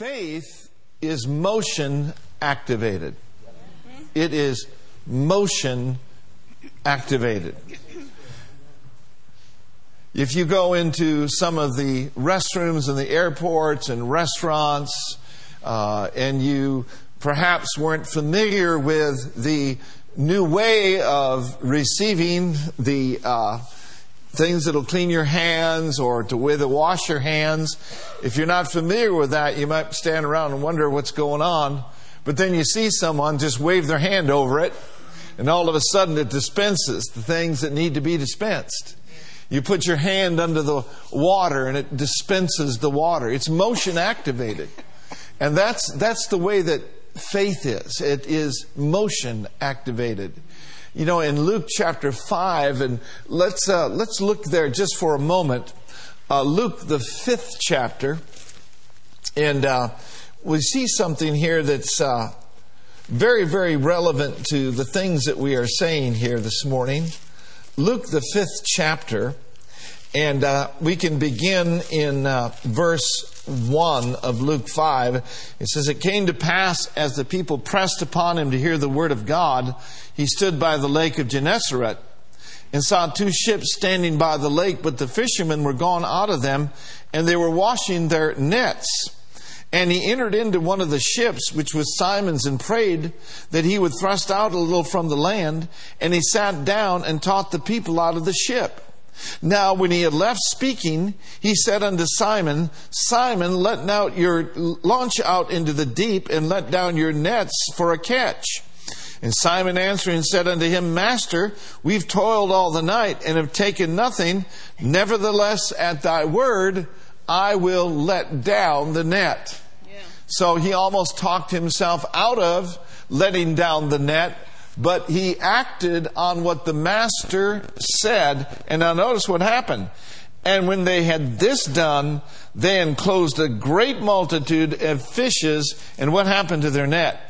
Faith is motion activated. It is motion activated. If you go into some of the restrooms in the airports and restaurants, uh, and you perhaps weren't familiar with the new way of receiving the uh, things that'll clean your hands or to wash your hands. If you're not familiar with that, you might stand around and wonder what's going on. But then you see someone just wave their hand over it, and all of a sudden it dispenses the things that need to be dispensed. You put your hand under the water and it dispenses the water. It's motion activated. And that's, that's the way that faith is. It is motion activated. You know, in Luke chapter 5, and let's, uh, let's look there just for a moment. Uh, Luke, the fifth chapter, and uh, we see something here that's uh, very, very relevant to the things that we are saying here this morning. Luke, the fifth chapter, and uh, we can begin in uh, verse 1 of Luke 5. It says, It came to pass as the people pressed upon him to hear the word of God, he stood by the lake of Gennesaret and saw two ships standing by the lake, but the fishermen were gone out of them, and they were washing their nets. And he entered into one of the ships, which was Simon's, and prayed that he would thrust out a little from the land. And he sat down and taught the people out of the ship. Now, when he had left speaking, he said unto Simon, Simon, let out your launch out into the deep and let down your nets for a catch. And Simon answering said unto him, Master, we've toiled all the night and have taken nothing. Nevertheless, at thy word, I will let down the net. Yeah. So he almost talked himself out of letting down the net, but he acted on what the master said. And now notice what happened. And when they had this done, they enclosed a great multitude of fishes. And what happened to their net?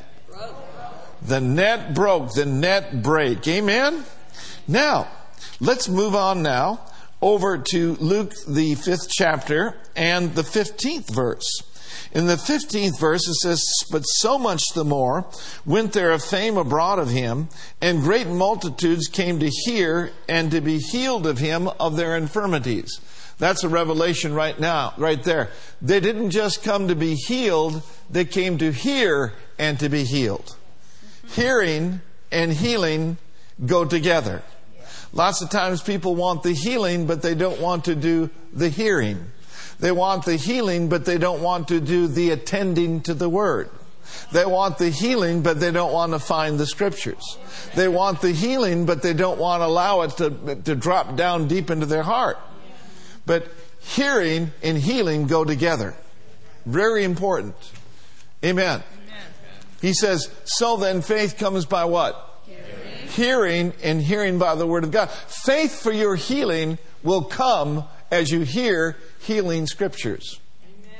The net broke. The net break. Amen? Now, let's move on now over to Luke, the fifth chapter, and the 15th verse. In the 15th verse, it says, But so much the more went there a fame abroad of him, and great multitudes came to hear and to be healed of him of their infirmities. That's a revelation right now, right there. They didn't just come to be healed, they came to hear and to be healed. Hearing and healing go together. Lots of times people want the healing, but they don't want to do the hearing. They want the healing, but they don't want to do the attending to the word. They want the healing, but they don't want to find the scriptures. They want the healing, but they don't want to allow it to, to drop down deep into their heart. But hearing and healing go together. Very important. Amen. Amen. He says, so then faith comes by what? hearing and hearing by the Word of God. Faith for your healing will come as you hear healing scriptures. Amen.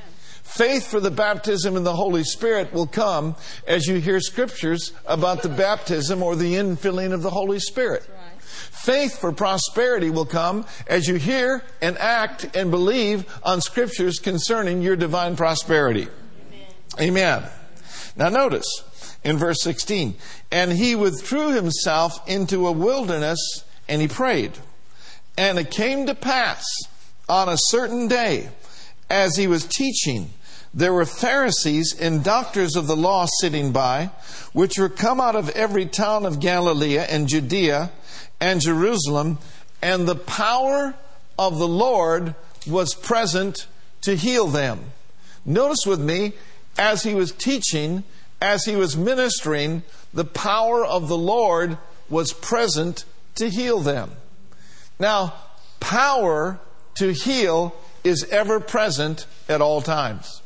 Faith for the baptism in the Holy Spirit will come as you hear scriptures about the baptism or the infilling of the Holy Spirit. Right. Faith for prosperity will come as you hear and act and believe on scriptures concerning your divine prosperity. Amen. Amen. Now notice, in verse 16. And he withdrew himself into a wilderness and he prayed. And it came to pass on a certain day, as he was teaching, there were Pharisees and doctors of the law sitting by, which were come out of every town of Galilee and Judea and Jerusalem, and the power of the Lord was present to heal them. Notice with me, as he was teaching, as he was ministering, the power of the Lord was present to heal them. Now, power to heal is ever present at all times.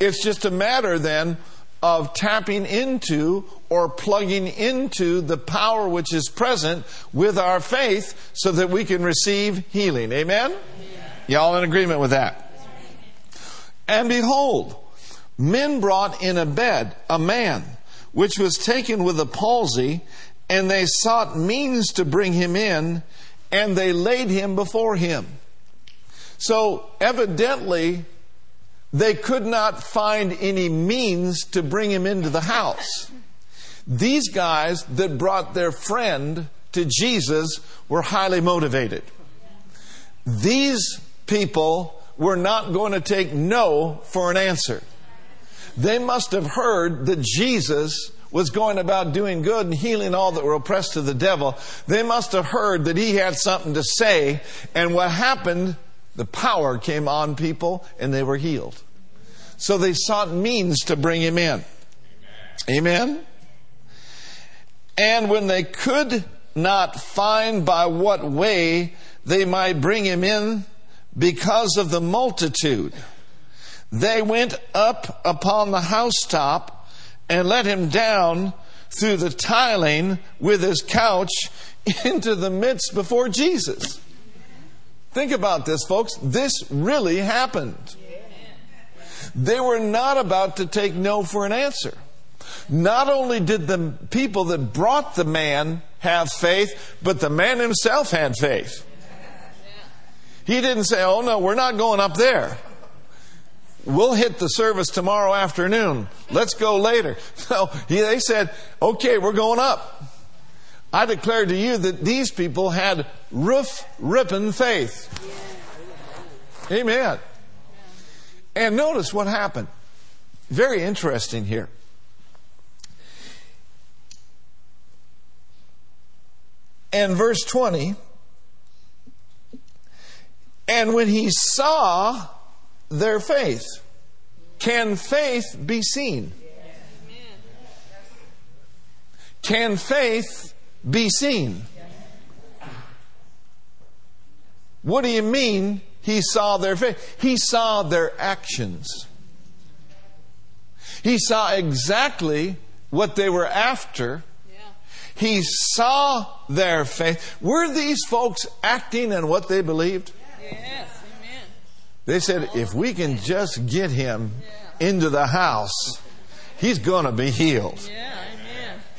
It's just a matter then of tapping into or plugging into the power which is present with our faith so that we can receive healing. Amen? Y'all in agreement with that? And behold, men brought in a bed a man which was taken with a palsy, and they sought means to bring him in, and they laid him before him. So, evidently, they could not find any means to bring him into the house. These guys that brought their friend to Jesus were highly motivated. These people were not going to take no for an answer. They must have heard that Jesus was going about doing good and healing all that were oppressed of the devil. They must have heard that he had something to say. And what happened, the power came on people and they were healed. So they sought means to bring him in. Amen? And when they could not find by what way they might bring him in because of the multitude, they went up upon the housetop and let him down through the tiling with his couch into the midst before Jesus. Think about this, folks. This really happened. They were not about to take no for an answer. Not only did the people that brought the man have faith, but the man himself had faith. He didn't say, Oh no, we're not going up there. We'll hit the service tomorrow afternoon. Let's go later. No, they said, Okay, we're going up. I declare to you that these people had roof ripping faith. Amen. And notice what happened. Very interesting here. And verse 20, and when he saw their faith, can faith be seen? Can faith be seen? What do you mean he saw their faith? He saw their actions. He saw exactly what they were after he saw their faith. Were these folks acting in what they believed? Yes, amen. They said, if we can just get him into the house, he's going to be healed. Yeah.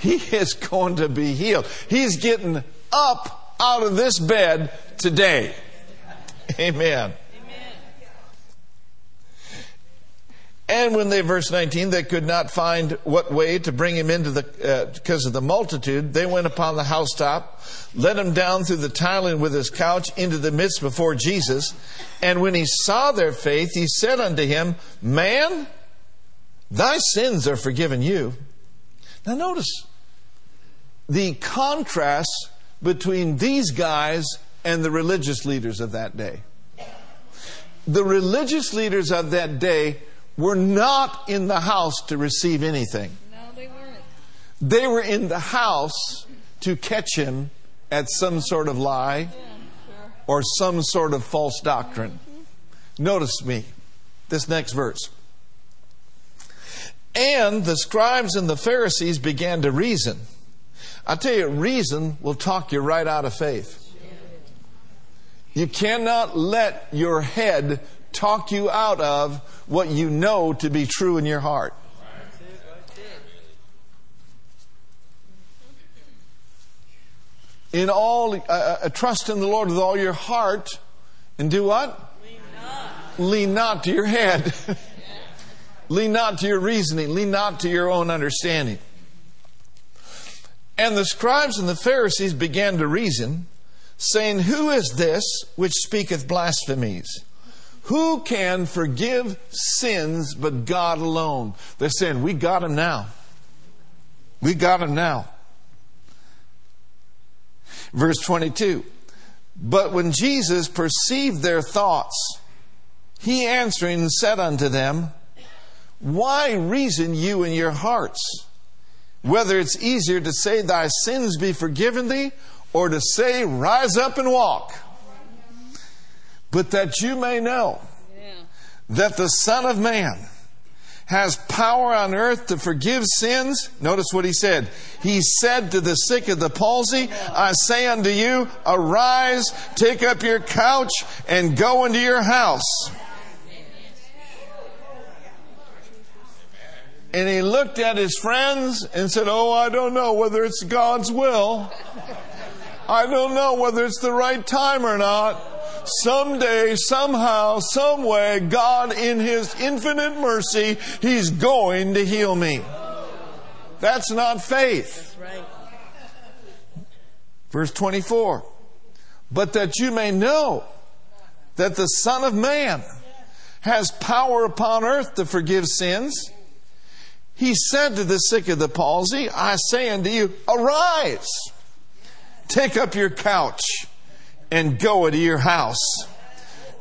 He is going to be healed. He's getting up out of this bed today. Amen. And when they, verse 19, they could not find what way to bring him into the, uh, because of the multitude, they went upon the housetop, let him down through the tiling with his couch into the midst before Jesus. And when he saw their faith, he said unto him, Man, thy sins are forgiven you. Now notice the contrast between these guys and the religious leaders of that day. The religious leaders of that day were not in the house to receive anything. No, they weren't. They were in the house to catch him at some sort of lie or some sort of false doctrine. Notice me, this next verse. And the scribes and the Pharisees began to reason. I tell you, reason will talk you right out of faith. You cannot let your head talk you out of what you know to be true in your heart. In all, uh, uh, trust in the Lord with all your heart, and do what? Lean not to your head. lean not to your reasoning. Lean not to your own understanding. And the scribes and the Pharisees began to reason, saying, Who is this which speaketh blasphemies? Who can forgive sins but God alone? They're saying, We got him now. We got him now. Verse 22 But when Jesus perceived their thoughts, he answering said unto them, Why reason you in your hearts? Whether it's easier to say, Thy sins be forgiven thee, or to say, Rise up and walk but that you may know that the Son of Man has power on earth to forgive sins. Notice what he said. He said to the sick of the palsy, I say unto you, arise, take up your couch, and go into your house. And he looked at his friends and said, Oh, I don't know whether it's God's will. I don't know whether it's the right time or not. Someday, somehow, some way, God in His infinite mercy, He's going to heal me. That's not faith. That's right. Verse 24. But that you may know that the Son of Man has power upon earth to forgive sins. He said to the sick of the palsy, I say unto you, arise, take up your couch, and go into your house.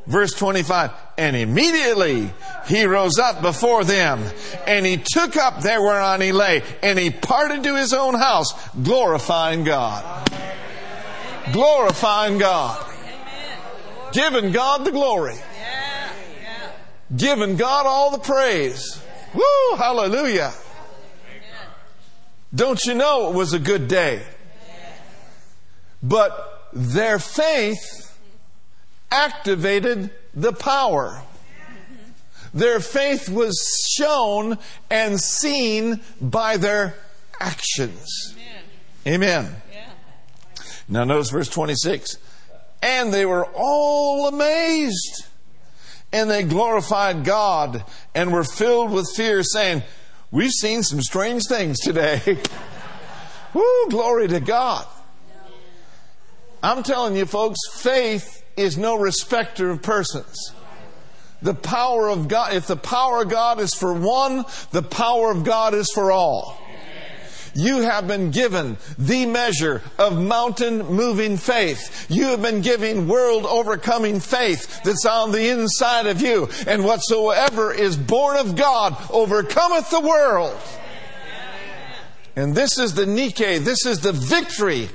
Verse 25, and immediately he rose up before them, and he took up there whereon he lay, and he parted to his own house, glorifying God. Glorifying God. Amen. Giving God the glory. Yeah. Yeah. Giving God all the praise. Woo! Hallelujah. Don't you know it was a good day? But their faith activated the power. Their faith was shown and seen by their actions. Amen. Now notice verse 26. And they were all amazed. And they glorified God and were filled with fear, saying, We've seen some strange things today. Woo, glory to God. I'm telling you, folks, faith is no respecter of persons. The power of God, if the power of God is for one, the power of God is for all. You have been given the measure of mountain moving faith. You have been given world overcoming faith that's on the inside of you. And whatsoever is born of God overcometh the world. And this is the Nike, this is the victory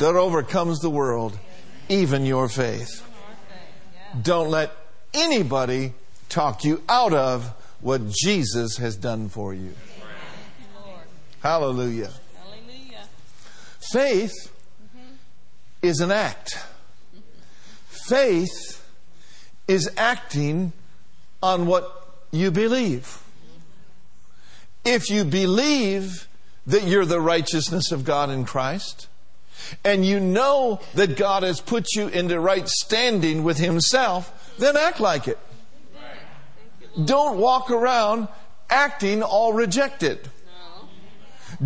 that overcomes the world, even your faith. Don't let anybody talk you out of what Jesus has done for you. Hallelujah. Hallelujah. Faith is an act. Faith is acting on what you believe. If you believe that you're the righteousness of God in Christ, and you know that God has put you into right standing with Himself, then act like it. Don't walk around acting all rejected.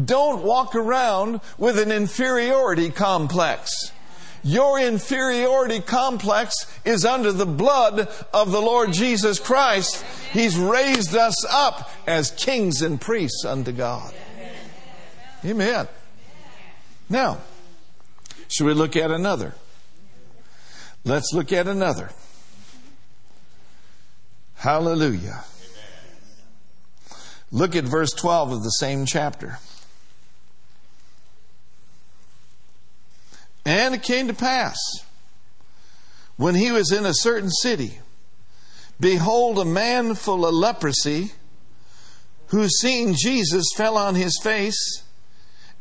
Don't walk around with an inferiority complex. Your inferiority complex is under the blood of the Lord Jesus Christ. He's raised us up as kings and priests unto God. Amen. Now, should we look at another? Let's look at another. Hallelujah. Look at verse 12 of the same chapter. And it came to pass, when he was in a certain city, behold, a man full of leprosy, who seeing Jesus fell on his face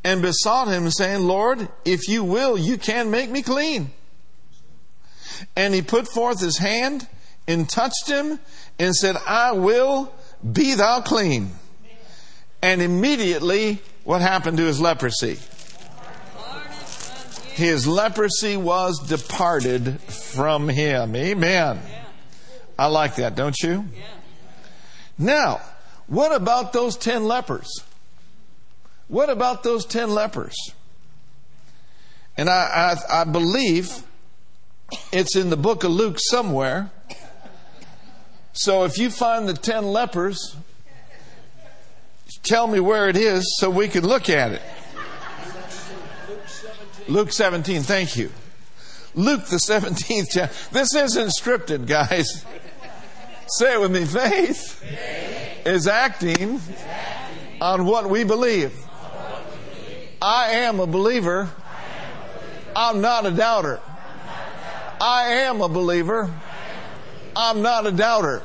and besought him, saying, Lord, if you will, you can make me clean. And he put forth his hand and touched him and said, I will be thou clean. And immediately, what happened to his leprosy? His leprosy was departed from him. Amen. I like that, don't you? Now, what about those ten lepers? What about those ten lepers? And I, I, I believe it's in the book of Luke somewhere. So if you find the ten lepers, tell me where it is so we can look at it. Luke 17, thank you. Luke the 17th chapter. This isn't scripted, guys. Say it with me. Faith, is acting on what we believe. I am a believer. I'm not a doubter. I am a believer. I'm not a doubter.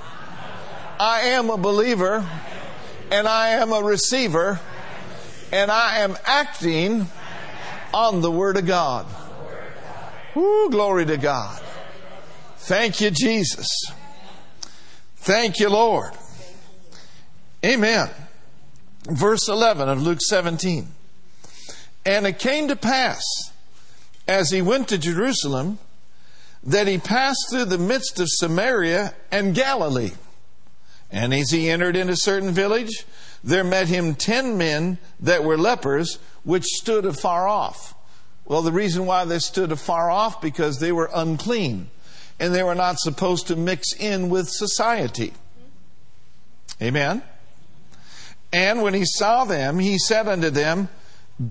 I am a believer and I am a receiver and I am acting on the Word of God. Woo, glory to God. Thank you, Jesus. Thank you, Lord. Amen. Verse 11 of Luke 17. And it came to pass, as he went to Jerusalem, that he passed through the midst of Samaria and Galilee. And as he entered into a certain village, there met him ten men that were lepers, which stood afar off. Well, the reason why they stood afar off, because they were unclean, and they were not supposed to mix in with society. Amen? And when he saw them, he said unto them,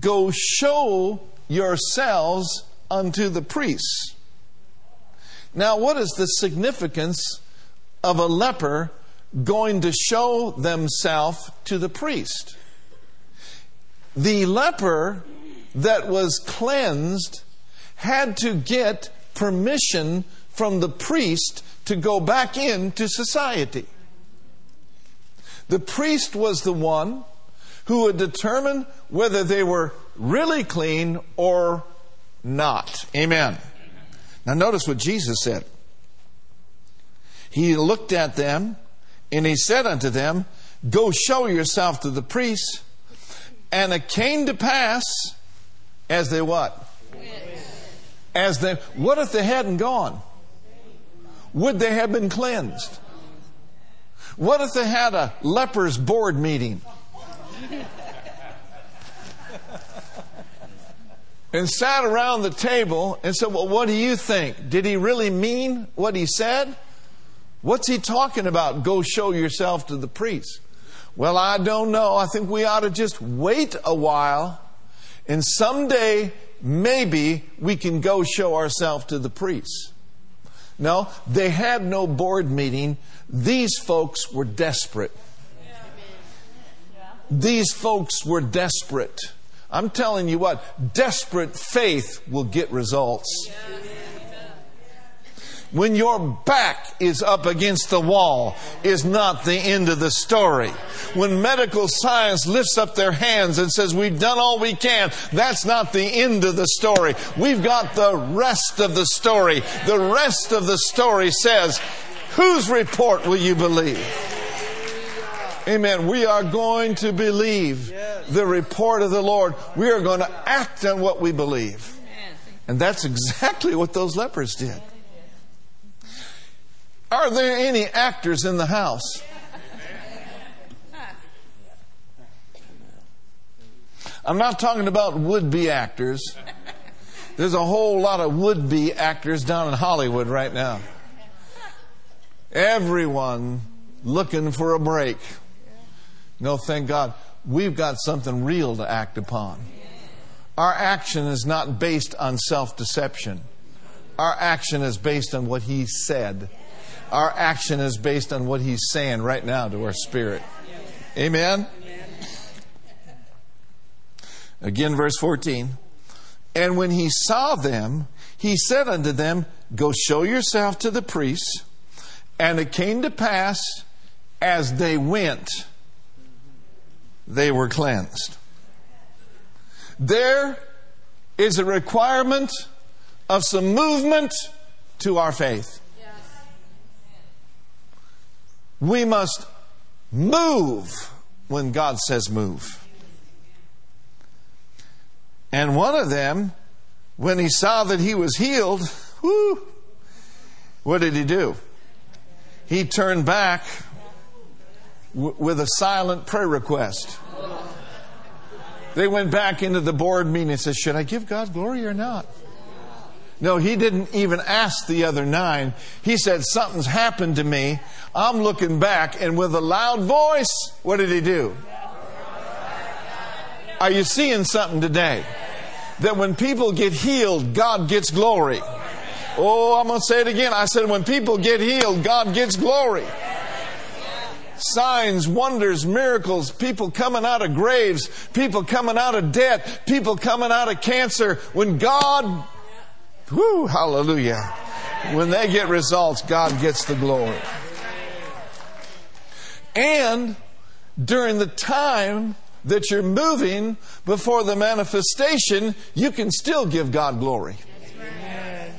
Go show yourselves unto the priests. Now, what is the significance of a leper going to show themselves to the priest? The leper that was cleansed had to get permission from the priest to go back into society. The priest was the one who would determine whether they were really clean or not. Amen. Now, notice what Jesus said. He looked at them and he said unto them, Go show yourself to the priests. And it came to pass as they what? As they, what if they hadn't gone? Would they have been cleansed? What if they had a lepers board meeting? and sat around the table and said, Well, what do you think? Did he really mean what he said? What's he talking about? Go show yourself to the priest. Well, I don't know. I think we ought to just wait a while and someday maybe we can go show ourselves to the priests. No, they had no board meeting. These folks were desperate. These folks were desperate. I'm telling you what, desperate faith will get results. When your back is up against the wall is not the end of the story. When medical science lifts up their hands and says, we've done all we can, that's not the end of the story. We've got the rest of the story. The rest of the story says, whose report will you believe? Amen. We are going to believe the report of the Lord. We are going to act on what we believe. And that's exactly what those lepers did. Are there any actors in the house? I'm not talking about would be actors. There's a whole lot of would be actors down in Hollywood right now. Everyone looking for a break. No, thank God. We've got something real to act upon. Our action is not based on self deception. Our action is based on what He said. Our action is based on what He's saying right now to our spirit. Amen? Again, verse 14. And when He saw them, He said unto them, Go show yourself to the priests. And it came to pass as they went they were cleansed. There is a requirement of some movement to our faith. We must move when God says move. And one of them, when he saw that he was healed, whoo, what did he do? He turned back w- with a silent prayer request. They went back into the board meeting and said, Should I give God glory or not? No, he didn't even ask the other nine. He said, Something's happened to me. I'm looking back, and with a loud voice, what did he do? Are you seeing something today? That when people get healed, God gets glory. Oh, I'm going to say it again. I said, when people get healed, God gets glory signs, wonders, miracles, people coming out of graves, people coming out of debt, people coming out of cancer. When God, hallelujah. When they get results, God gets the glory. And during the time that you're moving before the manifestation, you can still give God glory.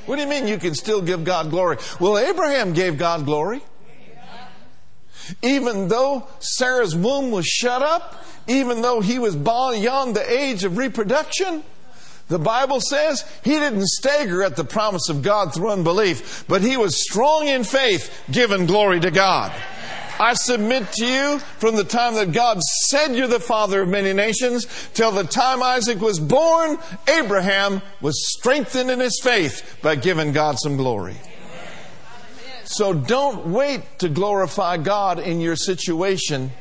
What do you mean you can still give God glory? Well, Abraham gave God glory. Even though Sarah's womb was shut up, even though he was beyond the age of reproduction, The Bible says he didn't stagger at the promise of God through unbelief, but he was strong in faith, giving glory to God. I submit to you from the time that God said you're the father of many nations till the time Isaac was born, Abraham was strengthened in his faith by giving God some glory. So don't wait to glorify God in your situation.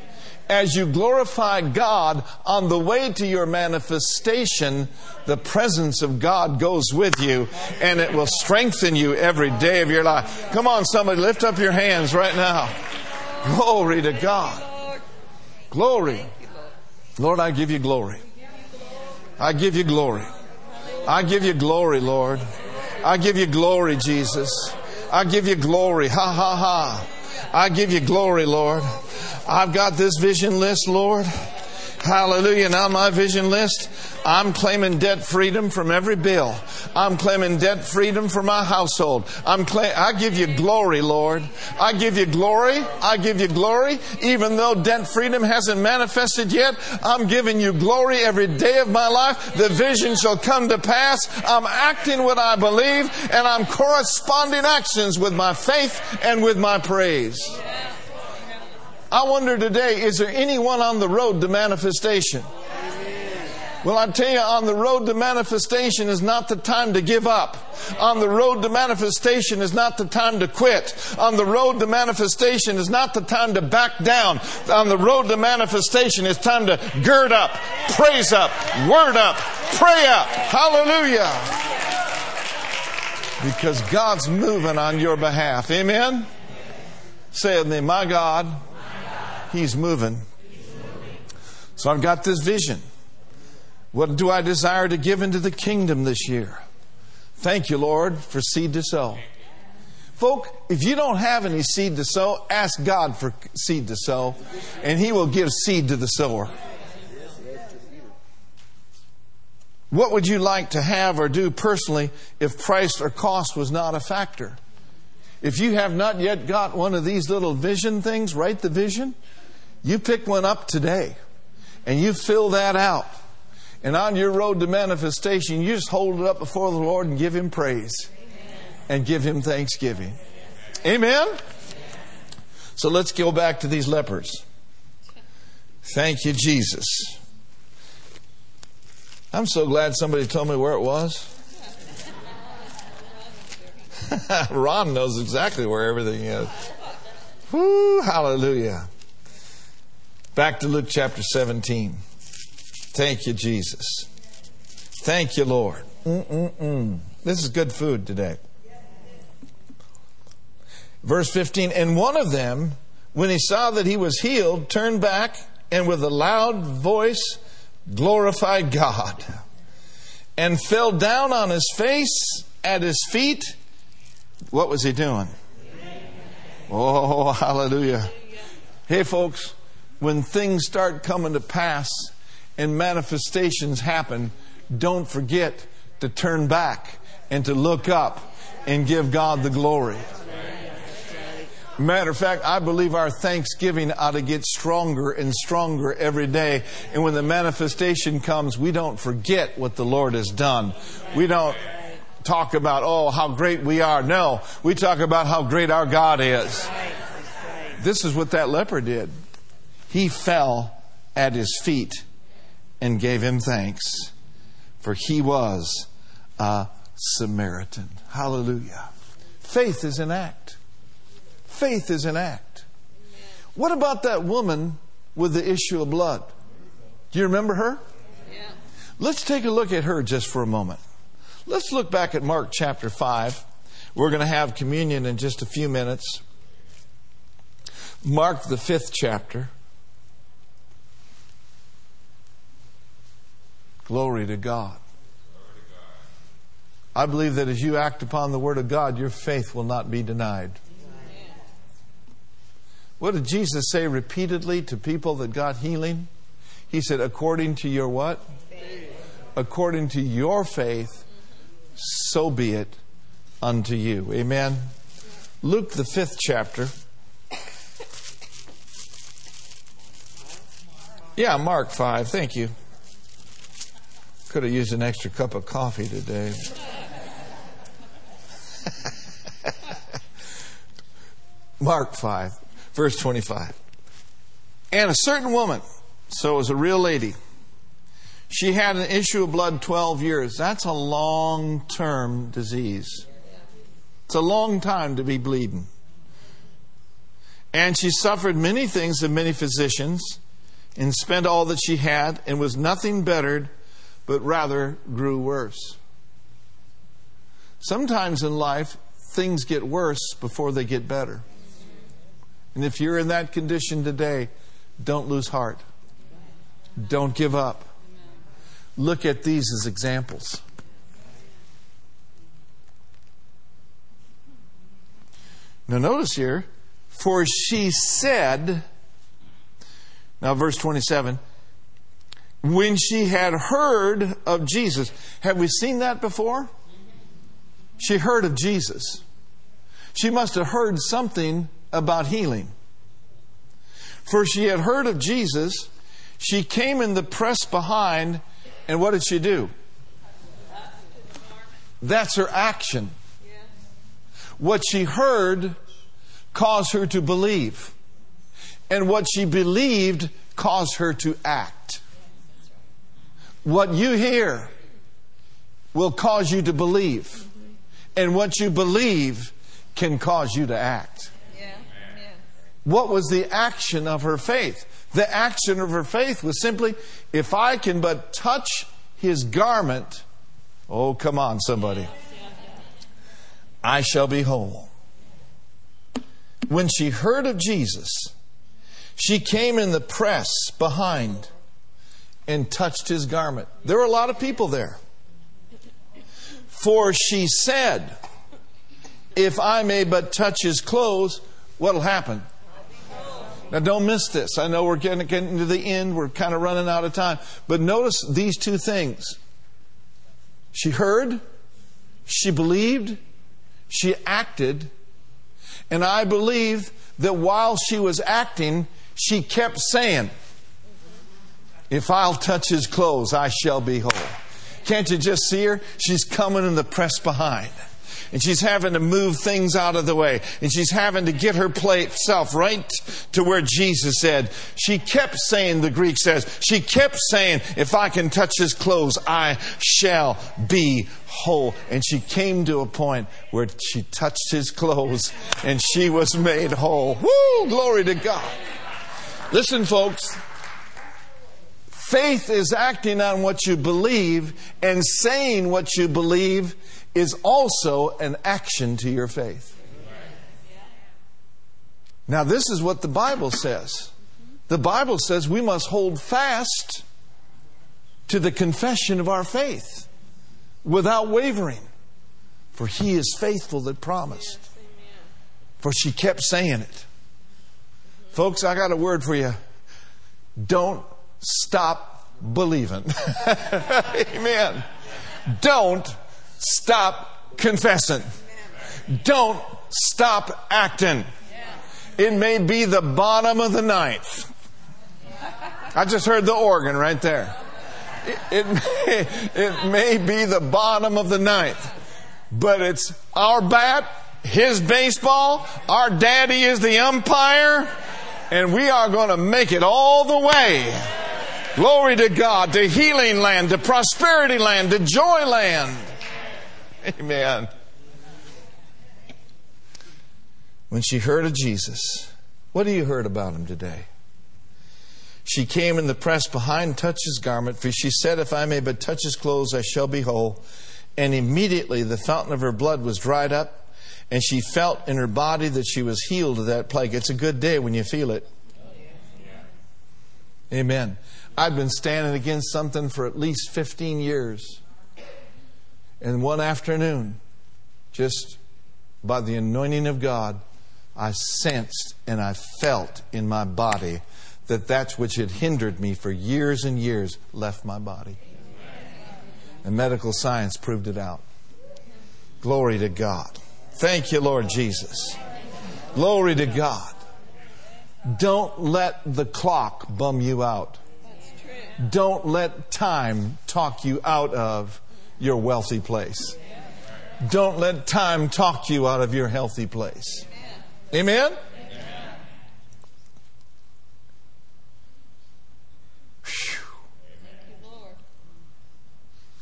As you glorify God on the way to your manifestation, the presence of God goes with you and it will strengthen you every day of your life. Come on, somebody, lift up your hands right now. Glory to God. Glory. Lord, I give you glory. I give you glory. I give you glory, Lord. I give you glory, Jesus. I give you glory. Ha ha ha. I give you glory, Lord. I've got this vision list, Lord. Hallelujah. Now my vision list, I'm claiming debt freedom from every bill. I'm claiming debt freedom for my household. I'm claim, I give you glory, Lord. I give you glory. I give you glory. Even though debt freedom hasn't manifested yet, I'm giving you glory every day of my life. The vision shall come to pass. I'm acting what I believe and I'm corresponding actions with my faith and with my praise. I wonder today, is there anyone on the road to manifestation? Well, I tell you, on the road to manifestation is not the time to give up. On the road to manifestation is not the time to quit. On the road to manifestation is not the time to back down. On the road to manifestation is time to gird up, praise up, word up, pray up. Hallelujah. Because God's moving on your behalf. Amen? Say it with me, my God, He's moving. So I've got this vision. What do I desire to give into the kingdom this year? Thank you, Lord, for seed to sow. Folk, if you don't have any seed to sow, ask God for seed to sow, and He will give seed to the sower. What would you like to have or do personally if price or cost was not a factor? If you have not yet got one of these little vision things, write the vision. You pick one up today and you fill that out. And on your road to manifestation, you just hold it up before the Lord and give Him praise and give Him thanksgiving. Amen? So let's go back to these lepers. Thank you, Jesus. I'm so glad somebody told me where it was. Ron knows exactly where everything is. Whoo, hallelujah. Back to Luke chapter 17. Thank you, Jesus. Thank you, Lord. Mm-mm-mm. This is good food today. Verse 15 And one of them, when he saw that he was healed, turned back and with a loud voice glorified God and fell down on his face at his feet. What was he doing? Oh, hallelujah. Hey, folks, when things start coming to pass and manifestations happen, don't forget to turn back and to look up and give God the glory. Matter of fact, I believe our thanksgiving ought to get stronger and stronger every day. And when the manifestation comes, we don't forget what the Lord has done. We don't talk about, oh, how great we are. No, we talk about how great our God is. This is what that leper did. He fell at his feet and gave him thanks, for he was a Samaritan. Hallelujah. Faith is an act. Faith is an act. What about that woman with the issue of blood? Do you remember her? Yeah. Let's take a look at her just for a moment. Let's look back at Mark chapter 5. We're going to have communion in just a few minutes. Mark, the fifth chapter. Glory to God. I believe that as you act upon the Word of God, your faith will not be denied. What did Jesus say repeatedly to people that got healing? He said, according to your what? According to your faith, so be it unto you. Amen. Luke, the fifth chapter. Yeah, Mark 5. Thank you. Could have used an extra cup of coffee today. Mark 5, verse 25. And a certain woman, so it was a real lady, she had an issue of blood 12 years. That's a long term disease. It's a long time to be bleeding. And she suffered many things of many physicians and spent all that she had and was nothing bettered, but rather grew worse. Sometimes in life, things get worse before they get better. And if you're in that condition today, don't lose heart. Don't give up. Look at these as examples. Now, notice here, for she said, now, verse 27, when she had heard of Jesus. Have we seen that before? She heard of Jesus. She must have heard something about healing. For she had heard of Jesus. She came in the press behind, and what did she do? That's her action. What she heard caused her to believe. And what she believed caused her to act. What you hear will cause you to believe. And what you believe can cause you to act. What was the action of her faith? The action of her faith was simply, if I can but touch his garment, oh, come on, somebody, I shall be whole. When she heard of Jesus, she came in the press behind and touched his garment. There were a lot of people there. For she said, If I may but touch his clothes, what'll happen? Now, don't miss this. I know we're getting, getting to the end. We're kind of running out of time. But notice these two things. She heard, she believed, she acted, and I believe that while she was acting, she kept saying, If I'll touch his clothes, I shall be whole. Can't you just see her? She's coming in the press behind. And she's having to move things out of the way. And she's having to get her self right to where Jesus said. She kept saying, the Greek says, she kept saying, if I can touch his clothes, I shall be whole. And she came to a point where she touched his clothes and she was made whole. Woo! Glory to God. Listen, folks. Faith is acting on what you believe, and saying what you believe is also an action to your faith. Now, this is what the Bible says. The Bible says we must hold fast to the confession of our faith without wavering, for He is faithful that promised. For she kept saying it. Folks, I got a word for you. Don't stop believing. Amen. Don't stop confessing. Don't stop acting. It may be the bottom of the ninth. I just heard the organ right there. It, it, may, it may be the bottom of the ninth, but it's our bat, his baseball, our daddy is the umpire, and we are going to make it all the way. Glory to God, to healing land, to prosperity land, to joy land. Amen. When she heard of Jesus, what have you heard about him today? She came in the press behind touched his garment, for she said, If I may but touch his clothes, I shall be whole. And immediately the fountain of her blood was dried up, and she felt in her body that she was healed of that plague. It's a good day when you feel it. Amen. I've been standing against something for at least 15 years. And one afternoon, just by the anointing of God, I sensed and I felt in my body that that's which had hindered me for years and years left my body. And medical science proved it out. Glory to God. Thank you, Lord Jesus. Glory to God. Don't let the clock bum you out. Don't let time talk you out of your wealthy place. Don't let time talk you out of your healthy place. Amen? Lord.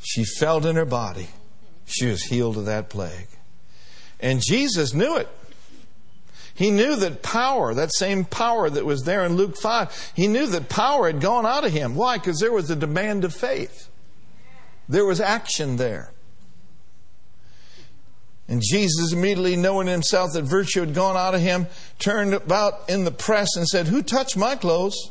She felt in her body. She was healed of that plague. And Jesus knew it. He knew that power, that same power that was there in Luke 5, he knew that power had gone out of him. Why? Because there was a demand of faith. There was action there. And Jesus, immediately knowing himself that virtue had gone out of him, turned about in the press and said, Who touched my clothes?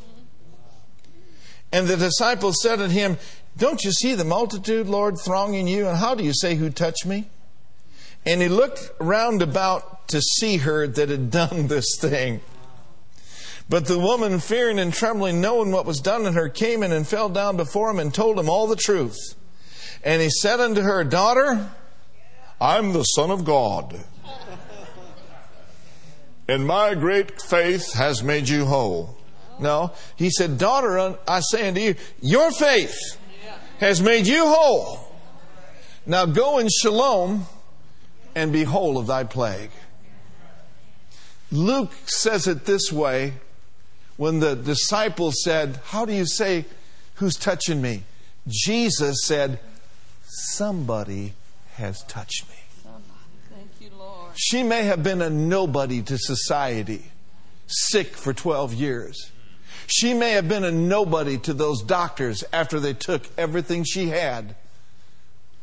And the disciples said to him, Don't you see the multitude, Lord, thronging you? And how do you say, Who touched me? And he looked round about to see her that had done this thing. But the woman, fearing and trembling, knowing what was done in her, came in and fell down before him and told him all the truth. And he said unto her, Daughter, I'm the Son of God. And my great faith has made you whole. No, he said, Daughter, uh, I say unto you, your faith has made you whole. Now go in shalom and be whole of thy plague. Luke says it this way when the disciples said, How do you say, Who's touching me? Jesus said, Somebody has touched me. You, Lord. She may have been a nobody to society, sick for 12 years. She may have been a nobody to those doctors after they took everything she had.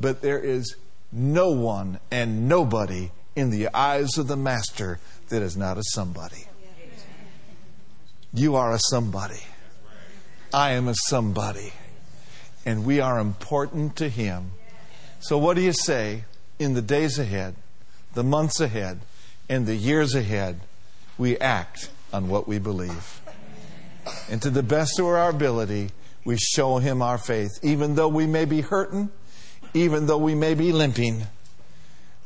But there is no one and nobody in the eyes of the Master that is not a somebody. You are a somebody. I am a somebody. And we are important to Him. So, what do you say in the days ahead, the months ahead, and the years ahead? We act on what we believe. And to the best of our ability, we show Him our faith. Even though we may be hurting, even though we may be limping,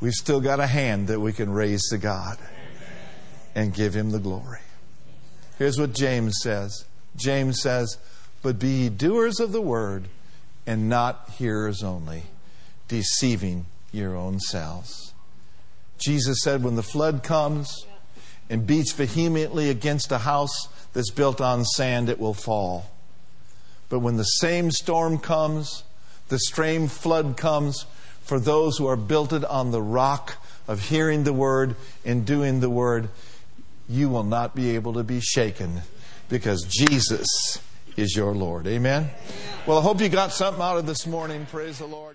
we've still got a hand that we can raise to God and give Him the glory. Here's what James says James says, But be ye doers of the word and not hearers only, deceiving your own selves. Jesus said, When the flood comes and beats vehemently against a house that's built on sand, it will fall. But when the same storm comes, the stream flood comes for those who are built on the rock of hearing the word and doing the word, you will not be able to be shaken because Jesus is your Lord. Amen? Well, I hope you got something out of this morning. Praise the Lord.